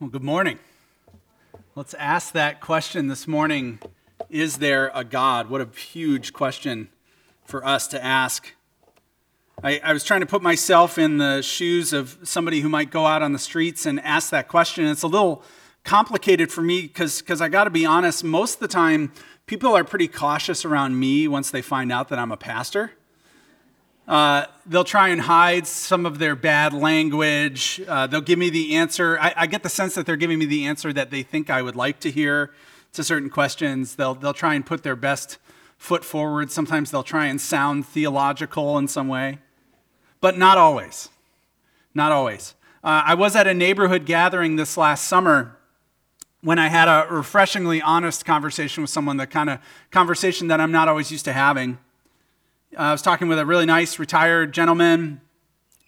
Well, good morning. Let's ask that question this morning Is there a God? What a huge question for us to ask. I, I, was trying to put myself in the shoes of somebody who might go out on the streets and ask that question. It's a little complicated for me because I got to be honest, most of the time, people are pretty cautious around me once they find out that I'm a pastor. Uh, they'll try and hide some of their bad language. Uh, they'll give me the answer. I, I, get the sense that they're giving me the answer that they think I would like to hear to certain questions. They'll, they'll try and put their best foot forward. Sometimes they'll try and sound theological in some way, but not always. Not always. Uh, I was at a neighborhood gathering this last summer when I had a refreshingly honest conversation with someone, the kind of conversation that I'm not always used to having. Uh, I was talking with a really nice retired gentleman,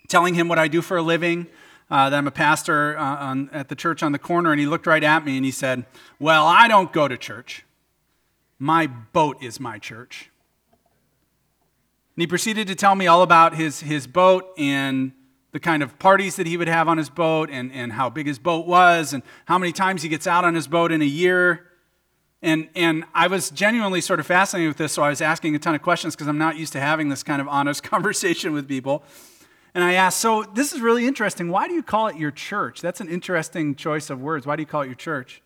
telling him what I do for a living, uh, that I'm a pastor uh, on, at the church on the corner, and he looked right at me and he said, Well, I don't go to church. My boat is my church. And he proceeded to tell me all about his, his boat and the kind of parties that he would have on his boat and, and how big his boat was and how many times he gets out on his boat in a year. And, and I was genuinely sort of fascinated with this, so I was asking a ton of questions because I'm not used to having this kind of honest conversation with people. And I asked, So this is really interesting. Why do you call it your church? That's an interesting choice of words. Why do you call it your church?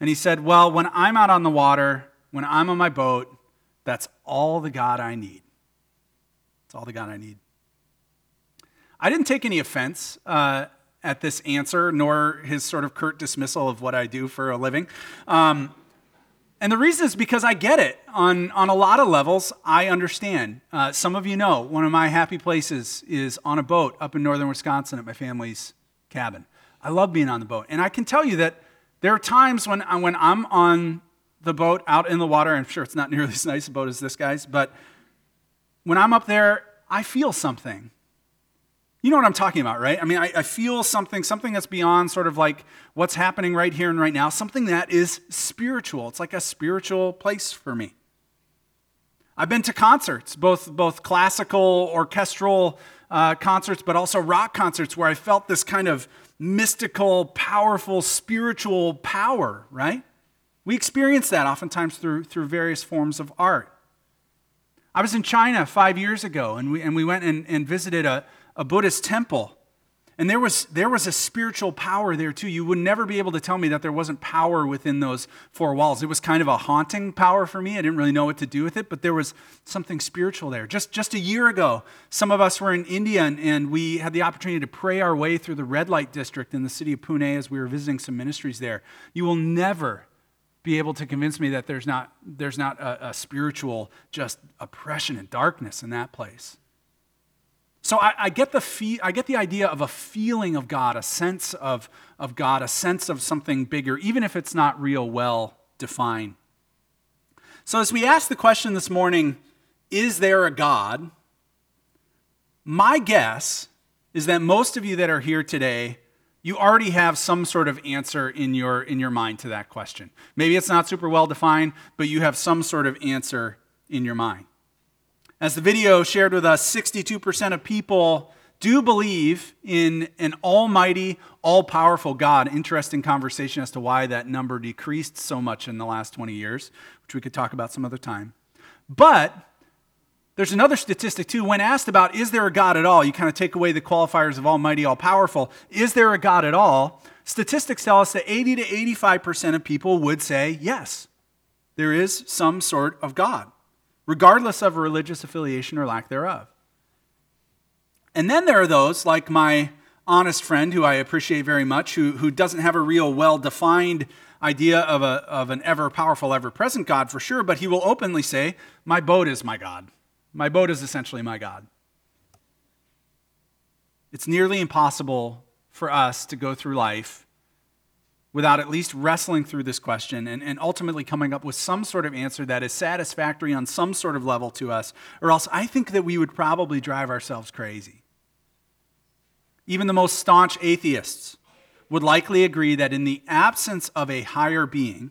And he said, Well, when I'm out on the water, when I'm on my boat, that's all the God I need. It's all the God I need. I didn't take any offense uh, at this answer, nor his sort of curt dismissal of what I do for a living. Um, and the reason is because I get it. On, on a lot of levels, I understand. Uh, some of you know one of my happy places is on a boat up in northern Wisconsin at my family's cabin. I love being on the boat. And I can tell you that there are times when, uh, when I'm on the boat out in the water, I'm sure it's not nearly as nice a boat as this guy's, but when I'm up there, I feel something. You know what I'm talking about, right? I mean, I, I, feel something, something that's beyond sort of like what's happening right here and right now, something that is spiritual. It's like a spiritual place for me. I've been to concerts, both, both classical, orchestral uh, concerts, but also rock concerts where I felt this kind of mystical, powerful, spiritual power, right? We experience that oftentimes through, through various forms of art. I was in China five years ago, and we, and we went and, and visited a, a Buddhist temple. And there was, there was a spiritual power there too. You would never be able to tell me that there wasn't power within those four walls. It was kind of a haunting power for me. I didn't really know what to do with it, but there was something spiritual there. Just, just a year ago, some of us were in India and, and we had the opportunity to pray our way through the red light district in the city of Pune as we were visiting some ministries there. You will never be able to convince me that there's not, there's not a, a spiritual just oppression and darkness in that place. So I, I, get the fe- I get the idea of a feeling of God, a sense of, of God, a sense of something bigger, even if it's not real well defined. So as we ask the question this morning, is there a God? My guess is that most of you that are here today, you already have some sort of answer in your, in your mind to that question. Maybe it's not super well defined, but you have some sort of answer in your mind. As the video shared with us, 62% of people do believe in an almighty, all powerful God. Interesting conversation as to why that number decreased so much in the last 20 years, which we could talk about some other time. But there's another statistic too. When asked about is there a God at all, you kind of take away the qualifiers of almighty, all powerful. Is there a God at all? Statistics tell us that 80 to 85% of people would say yes, there is some sort of God regardless of religious affiliation or lack thereof. And then there are those, like my honest friend, who I appreciate very much, who, who doesn't have a real well defined idea of, a, of an ever powerful, ever present God for sure, but he will openly say, My boat is my God. My boat is essentially my God. It's nearly impossible for us to go through life without at least wrestling through this question and, and ultimately coming up with some sort of answer that is satisfactory on some sort of level to us, or else I think that we would probably drive ourselves crazy. Even the most staunch atheists would likely agree that in the absence of a higher being,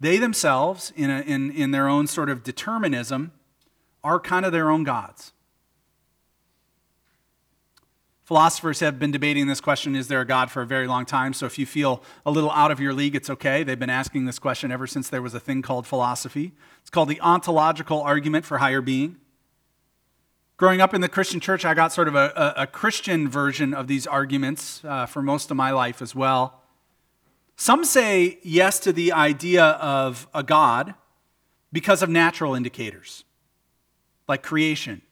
they themselves, in, a, in, in their own sort of determinism, are kind of their own gods. Philosophers have been debating this question is there a God for a very long time? So if you feel a little out of your league, it's okay. They've been asking this question ever since there was a thing called philosophy. It's called the ontological argument for higher being. Growing up in the Christian church, I got sort of a, a, a Christian version of these arguments uh, for most of my life as well. Some say yes to the idea of a God because of natural indicators, like creation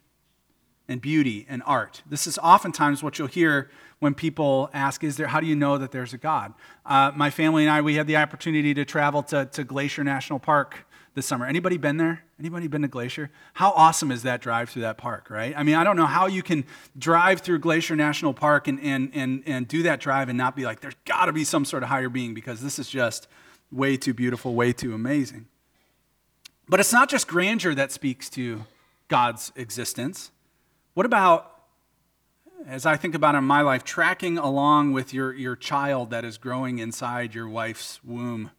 and beauty and art. This is oftentimes what you'll hear when people ask, "Is there? How do you know that there's a God?" Uh, my family and I, we had the opportunity to travel to, to Glacier National Park this summer. Anybody been there? Anybody been to Glacier? How awesome is that drive through that park, right? I mean, I don't know how you can drive through Glacier National Park and and and and do that drive and not be like, "There's got to be some sort of higher being," because this is just way too beautiful, way too amazing. But it's not just grandeur that speaks to God's existence. What about, as I think about in my life, tracking along with your, your child that is growing inside your wife's womb?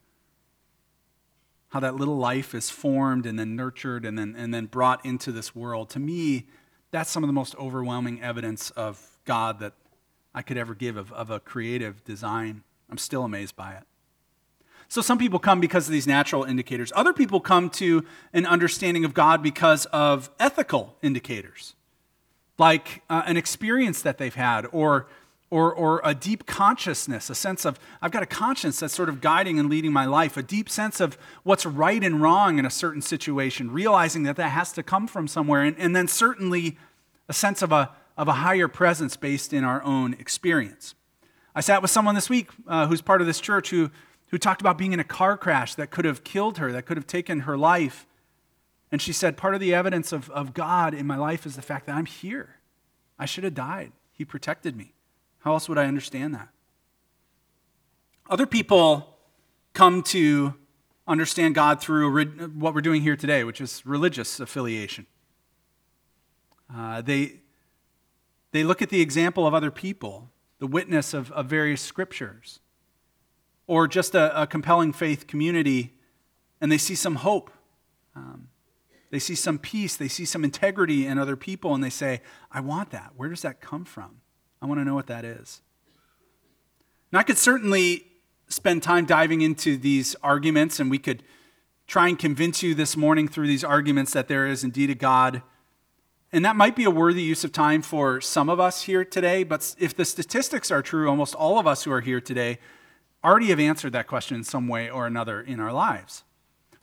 How that little life is formed and then nurtured and then, and then brought into this world. To me, that's some of the most overwhelming evidence of God that I could ever give of, of a creative design. I'm still amazed by it. So some people come because of these natural indicators. Other people come to an understanding of God because of ethical indicators, like uh, an experience that they've had or, or, or a deep consciousness, a sense of, I've got a conscience that's sort of guiding and leading my life, a deep sense of what's right and wrong in a certain situation, realizing that that has to come from somewhere, and, and then certainly a sense of a, of a higher presence based in our own experience. I sat with someone this week uh, who's part of this church who who talked about being in a car crash that could have killed her, that could have taken her life. And she said, Part of the evidence of, of God in my life is the fact that I'm here. I should have died. He protected me. How else would I understand that? Other people come to understand God through what we're doing here today, which is religious affiliation. Uh, they, they look at the example of other people, the witness of, of various scriptures or just a, a compelling faith community and they see some hope. Um, they see some peace. They see some integrity in other people and they say, I want that. Where does that come from? I want to know what that is. And I could certainly spend time diving into these arguments and we could try and convince you this morning through these arguments that there is indeed a God. And that might be a worthy use of time for some of us here today, but if the statistics are true, almost all of us who are here today already have answered that question in some way or another in our lives.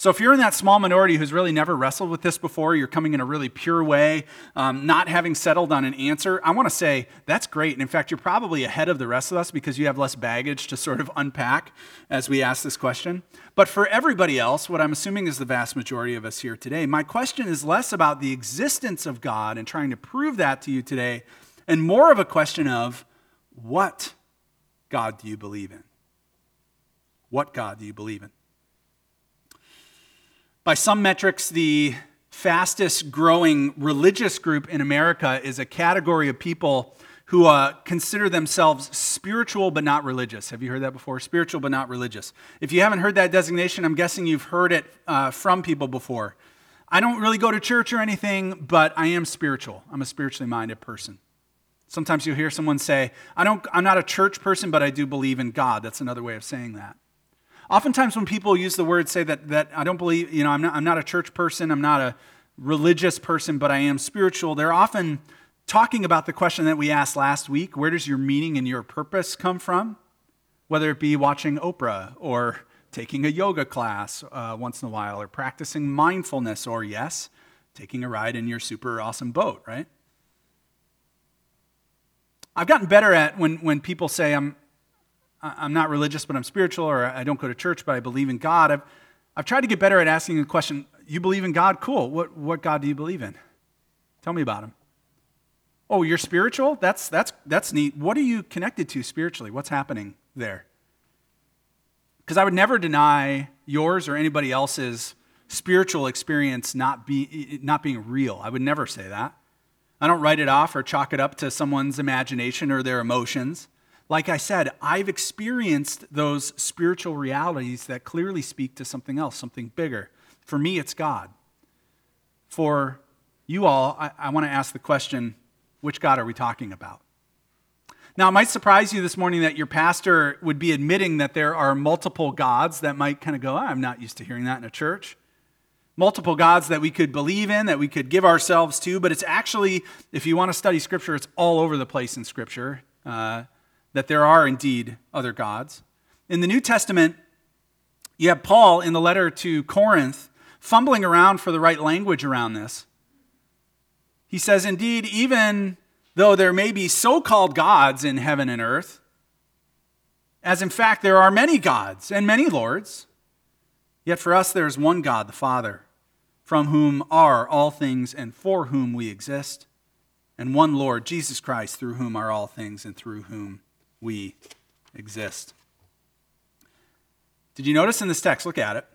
So, if you're in that small minority who's really never wrestled with this before, you're coming in a really pure way, um, not having settled on an answer, I want to say that's great. And in fact, you're probably ahead of the rest of us because you have less baggage to sort of unpack as we ask this question. But for everybody else, what I'm assuming is the vast majority of us here today, my question is less about the existence of God and trying to prove that to you today, and more of a question of what God do you believe in? What God do you believe in? By some metrics, the fastest growing religious group in America is a category of people who uh, consider themselves spiritual but not religious. Have you heard that before? Spiritual but not religious. If you haven't heard that designation, I'm guessing you've heard it uh, from people before. I don't really go to church or anything, but I am spiritual. I'm a spiritually minded person. Sometimes you'll hear someone say, I don't, I'm not a church person, but I do believe in God. That's another way of saying that. Oftentimes, when people use the word, say that, that I don't believe, you know, I'm not, I'm not a church person, I'm not a religious person, but I am spiritual, they're often talking about the question that we asked last week where does your meaning and your purpose come from? Whether it be watching Oprah or taking a yoga class uh, once in a while or practicing mindfulness or, yes, taking a ride in your super awesome boat, right? I've gotten better at when, when people say I'm, I'm not religious, but I'm spiritual, or I don't go to church, but I believe in God. I've, I've tried to get better at asking the question, you believe in God? Cool. What, what God do you believe in? Tell me about him. Oh, you're spiritual? That's, that's, that's neat. What are you connected to spiritually? What's happening there? Because I would never deny yours or anybody else's spiritual experience not, be, not being real. I would never say that. I don't write it off or chalk it up to someone's imagination or their emotions. Like I said, I've experienced those spiritual realities that clearly speak to something else, something bigger. For me, it's God. For you all, I, I want to ask the question which God are we talking about? Now, it might surprise you this morning that your pastor would be admitting that there are multiple gods that might kind of go, oh, I'm not used to hearing that in a church. Multiple gods that we could believe in, that we could give ourselves to, but it's actually, if you want to study Scripture, it's all over the place in Scripture uh, that there are indeed other gods. In the New Testament, you have Paul in the letter to Corinth fumbling around for the right language around this. He says, Indeed, even though there may be so called gods in heaven and earth, as in fact there are many gods and many lords, yet for us there is one God, the Father, from whom are all things and for whom we exist, and one Lord, Jesus Christ, through whom are all things and through whom we exist. Did you notice in this text? Look at it.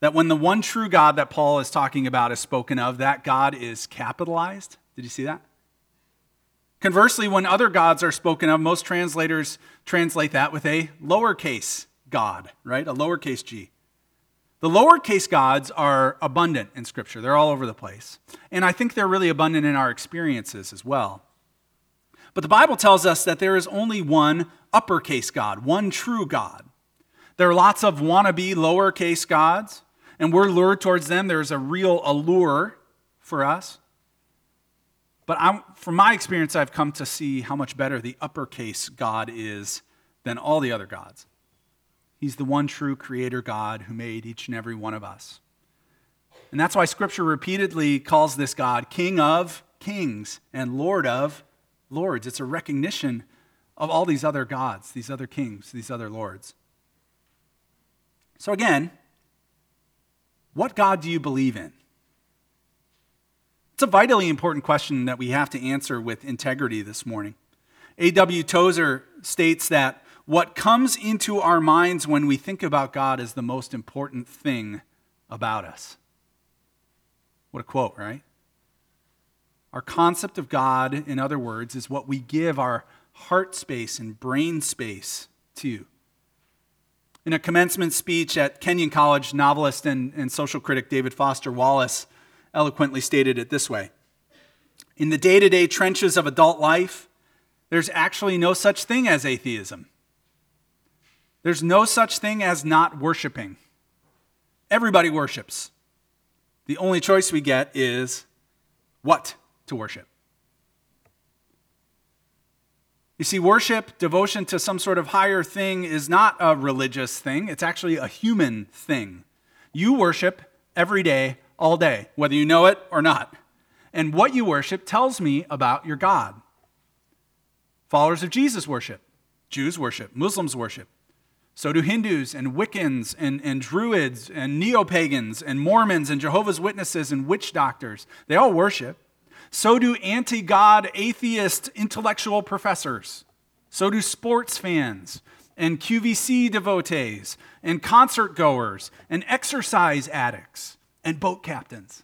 That when the one true God that Paul is talking about is spoken of, that God is capitalized. Did you see that? Conversely, when other gods are spoken of, most translators translate that with a lowercase god, right? A lowercase g. The lowercase gods are abundant in Scripture, they're all over the place. And I think they're really abundant in our experiences as well. But the Bible tells us that there is only one uppercase God, one true God. There are lots of wannabe lowercase gods, and we're lured towards them. There's a real allure for us. But I'm, from my experience, I've come to see how much better the uppercase God is than all the other gods. He's the one true creator God who made each and every one of us. And that's why Scripture repeatedly calls this God King of kings and Lord of lords. It's a recognition of all these other gods, these other kings, these other lords. So, again, what God do you believe in? It's a vitally important question that we have to answer with integrity this morning. A.W. Tozer states that what comes into our minds when we think about God is the most important thing about us. What a quote, right? Our concept of God, in other words, is what we give our heart space and brain space to. In a commencement speech at Kenyon College, novelist and, and social critic David Foster Wallace eloquently stated it this way In the day to day trenches of adult life, there's actually no such thing as atheism. There's no such thing as not worshiping. Everybody worships. The only choice we get is what to worship. You see, worship, devotion to some sort of higher thing is not a religious thing, it's actually a human thing. You worship every day all day, whether you know it or not. And what you worship tells me about your God. Followers of Jesus worship, Jews worship, Muslims worship. So do Hindus and Wiccans and, and Druids and neo pagans and Mormons and Jehovah's Witnesses and witch doctors. They all worship. So do anti God, atheist, intellectual professors. So do sports fans and QVC devotees and concert goers and exercise addicts and boat captains.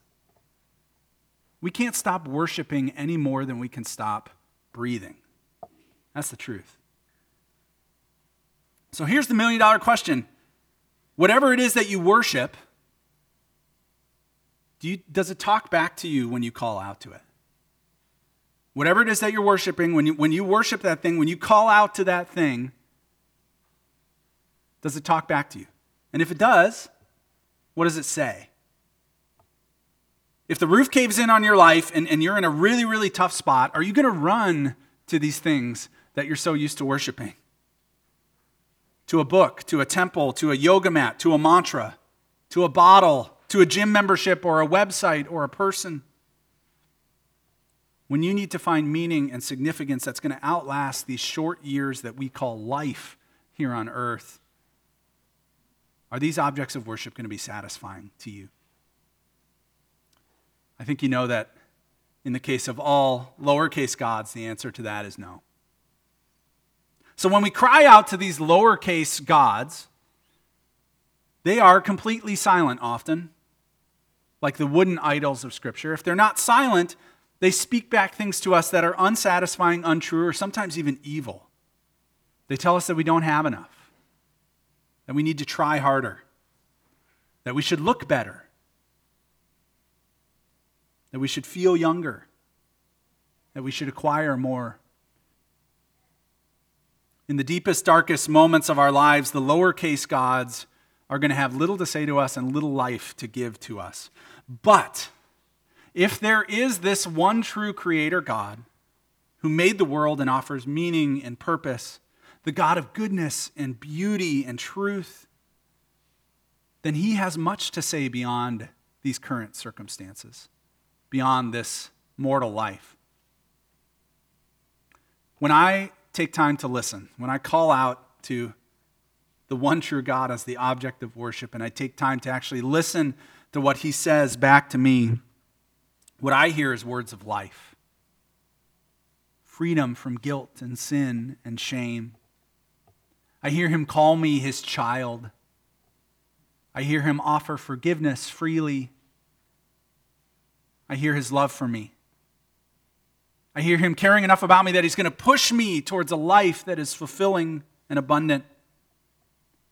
We can't stop worshiping any more than we can stop breathing. That's the truth. So here's the million dollar question whatever it is that you worship, do you, does it talk back to you when you call out to it? Whatever it is that you're worshiping, when you, when you worship that thing, when you call out to that thing, does it talk back to you? And if it does, what does it say? If the roof caves in on your life and, and you're in a really, really tough spot, are you going to run to these things that you're so used to worshiping? To a book, to a temple, to a yoga mat, to a mantra, to a bottle, to a gym membership or a website or a person? When you need to find meaning and significance that's going to outlast these short years that we call life here on earth, are these objects of worship going to be satisfying to you? I think you know that in the case of all lowercase gods, the answer to that is no. So when we cry out to these lowercase gods, they are completely silent often, like the wooden idols of Scripture. If they're not silent, they speak back things to us that are unsatisfying, untrue, or sometimes even evil. They tell us that we don't have enough, that we need to try harder, that we should look better, that we should feel younger, that we should acquire more. In the deepest, darkest moments of our lives, the lowercase gods are going to have little to say to us and little life to give to us. But if there is this one true creator God who made the world and offers meaning and purpose, the God of goodness and beauty and truth, then he has much to say beyond these current circumstances, beyond this mortal life. When I take time to listen, when I call out to the one true God as the object of worship, and I take time to actually listen to what he says back to me, what I hear is words of life freedom from guilt and sin and shame. I hear him call me his child. I hear him offer forgiveness freely. I hear his love for me. I hear him caring enough about me that he's going to push me towards a life that is fulfilling and abundant.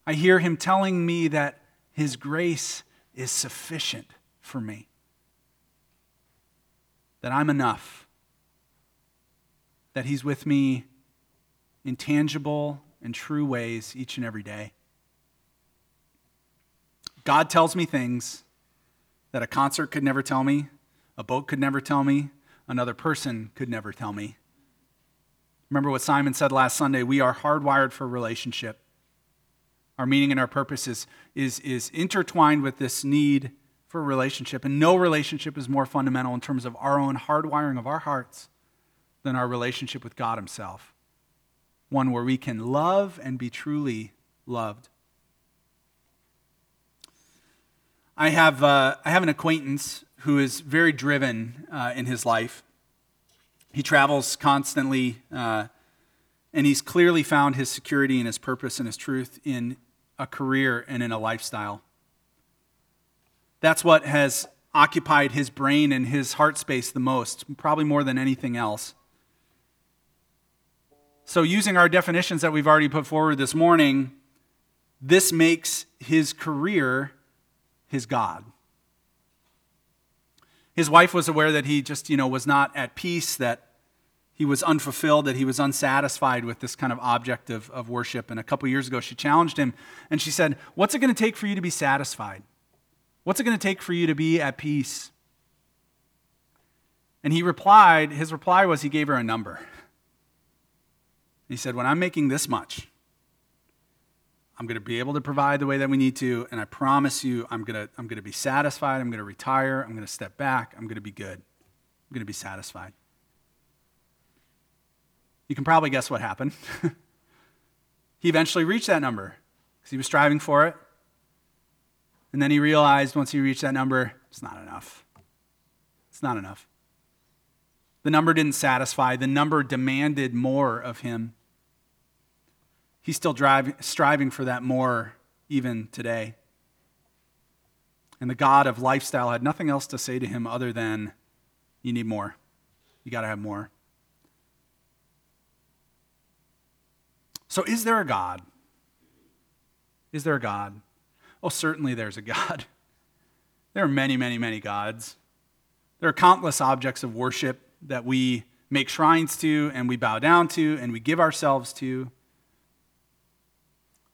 I hear him telling me that his grace is sufficient for me, that I'm enough, that he's with me in tangible and true ways each and every day. God tells me things that a concert could never tell me, a boat could never tell me, another person could never tell me. Remember what Simon said last Sunday we are hardwired for relationship. Our meaning and our purpose is, is, is intertwined with this need for a relationship. And no relationship is more fundamental in terms of our own hardwiring of our hearts than our relationship with God Himself. One where we can love and be truly loved. I have, uh, I have an acquaintance who is very driven uh, in his life. He travels constantly, uh, and he's clearly found his security and his purpose and his truth in a career and in a lifestyle. That's what has occupied his brain and his heart space the most, probably more than anything else. So, using our definitions that we've already put forward this morning, this makes his career his God. His wife was aware that he just, you know, was not at peace, that he was unfulfilled, that he was unsatisfied with this kind of object of, of worship. And a couple years ago, she challenged him and she said, What's it going to take for you to be satisfied? What's it going to take for you to be at peace? And he replied, his reply was he gave her a number. He said, When I'm making this much, I'm going to be able to provide the way that we need to, and I promise you, I'm going to, I'm going to be satisfied. I'm going to retire. I'm going to step back. I'm going to be good. I'm going to be satisfied. You can probably guess what happened. he eventually reached that number because he was striving for it. And then he realized once he reached that number, it's not enough. It's not enough. The number didn't satisfy, the number demanded more of him. He's still driving, striving for that more even today. And the God of lifestyle had nothing else to say to him other than, You need more. You got to have more. So, is there a God? Is there a God? Oh, certainly there's a God. There are many, many, many gods. There are countless objects of worship that we make shrines to and we bow down to and we give ourselves to.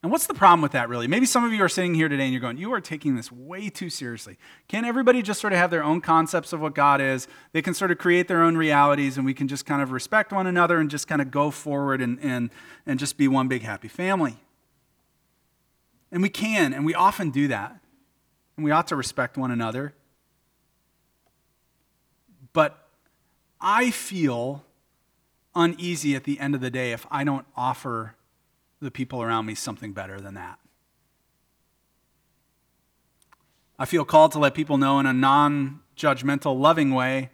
And what's the problem with that, really? Maybe some of you are sitting here today and you're going, You are taking this way too seriously. Can everybody just sort of have their own concepts of what God is? They can sort of create their own realities, and we can just kind of respect one another and just kind of go forward and, and, and just be one big happy family. And we can, and we often do that. And we ought to respect one another. But I feel uneasy at the end of the day if I don't offer the people around me something better than that. I feel called to let people know in a non judgmental, loving way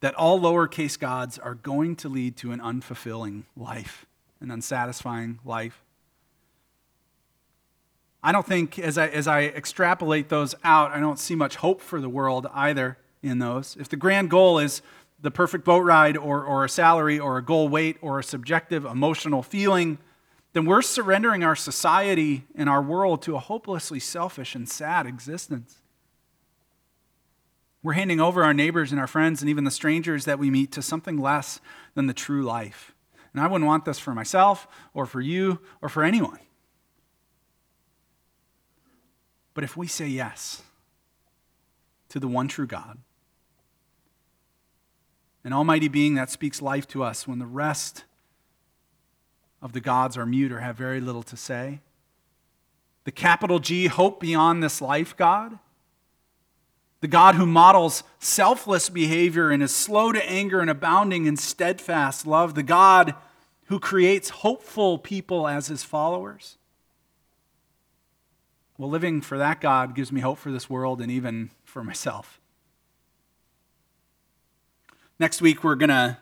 that all lowercase gods are going to lead to an unfulfilling life, an unsatisfying life. I don't think, as I, as I extrapolate those out, I don't see much hope for the world either in those. If the grand goal is the perfect boat ride or, or a salary or a goal weight or a subjective emotional feeling, then we're surrendering our society and our world to a hopelessly selfish and sad existence. We're handing over our neighbors and our friends and even the strangers that we meet to something less than the true life. And I wouldn't want this for myself or for you or for anyone. But if we say yes to the one true God, an almighty being that speaks life to us when the rest of the gods are mute or have very little to say, the capital G, hope beyond this life God, the God who models selfless behavior and is slow to anger and abounding in steadfast love, the God who creates hopeful people as his followers. Well, living for that God gives me hope for this world and even for myself. Next week, we're going to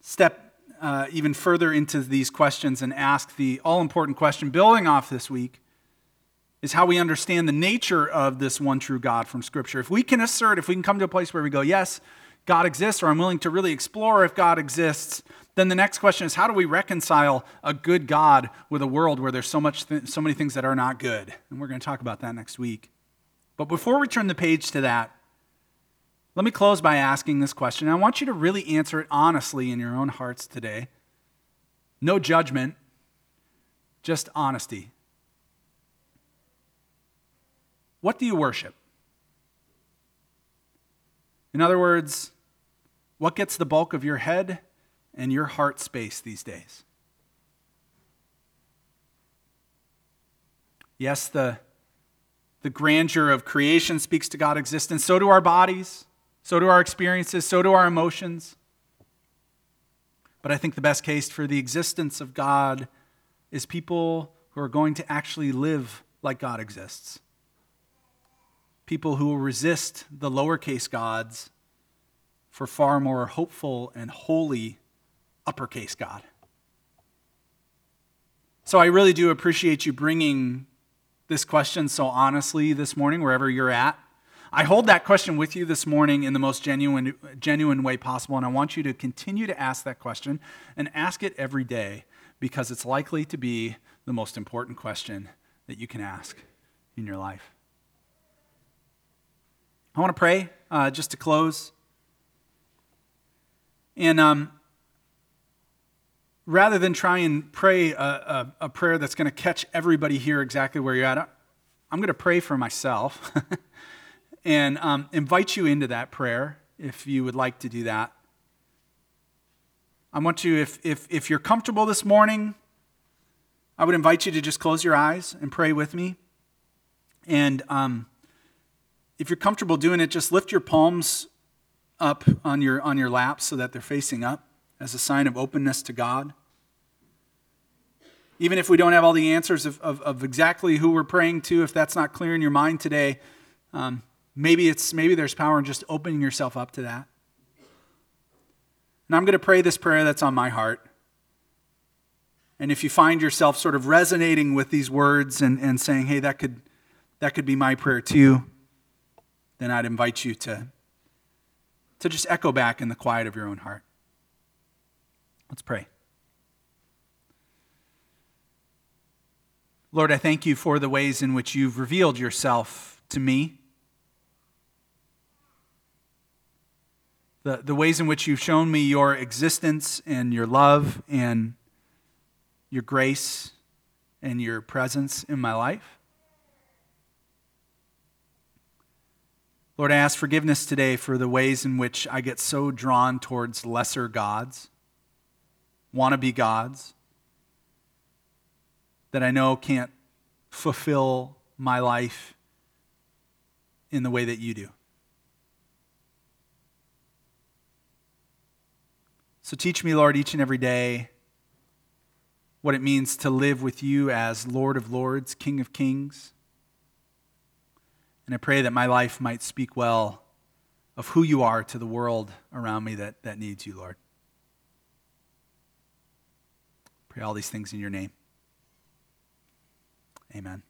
step uh, even further into these questions and ask the all important question, building off this week is how we understand the nature of this one true God from Scripture. If we can assert, if we can come to a place where we go, yes, God exists, or I'm willing to really explore if God exists, then the next question is how do we reconcile a good God with a world where there's so much th- so many things that are not good? And we're going to talk about that next week. But before we turn the page to that, let me close by asking this question. I want you to really answer it honestly in your own hearts today. No judgment, just honesty. What do you worship? In other words, what gets the bulk of your head and your heart space these days? Yes, the, the grandeur of creation speaks to God's existence. So do our bodies, so do our experiences, so do our emotions. But I think the best case for the existence of God is people who are going to actually live like God exists people who will resist the lowercase gods for far more hopeful and holy uppercase God. So I really do appreciate you bringing this question so honestly this morning, wherever you're at. I hold that question with you this morning in the most genuine, genuine way possible, and I want you to continue to ask that question and ask it every day because it's likely to be the most important question that you can ask in your life. I want to pray uh, just to close. And um, rather than try and pray a, a, a prayer that's going to catch everybody here exactly where you're at, I'm going to pray for myself and um, invite you into that prayer if you would like to do that. I want you, if, if, if you're comfortable this morning, I would invite you to just close your eyes and pray with me. And um, if you're comfortable doing it, just lift your palms up on your, on your lap so that they're facing up as a sign of openness to God. Even if we don't have all the answers of, of, of exactly who we're praying to, if that's not clear in your mind today, um, maybe, it's, maybe there's power in just opening yourself up to that. And I'm going to pray this prayer that's on my heart. And if you find yourself sort of resonating with these words and, and saying, hey, that could, that could be my prayer too, then I'd invite you to, to just echo back in the quiet of your own heart. Let's pray. Lord, I thank you for the ways in which you've revealed yourself to me. The, the ways in which you've shown me your existence and your love and your grace and your presence in my life. Lord, I ask forgiveness today for the ways in which I get so drawn towards lesser gods, wannabe gods, that I know can't fulfill my life in the way that you do. So teach me, Lord, each and every day what it means to live with you as Lord of Lords, King of Kings and I pray that my life might speak well of who you are to the world around me that, that needs you, Lord. Pray all these things in your name. Amen.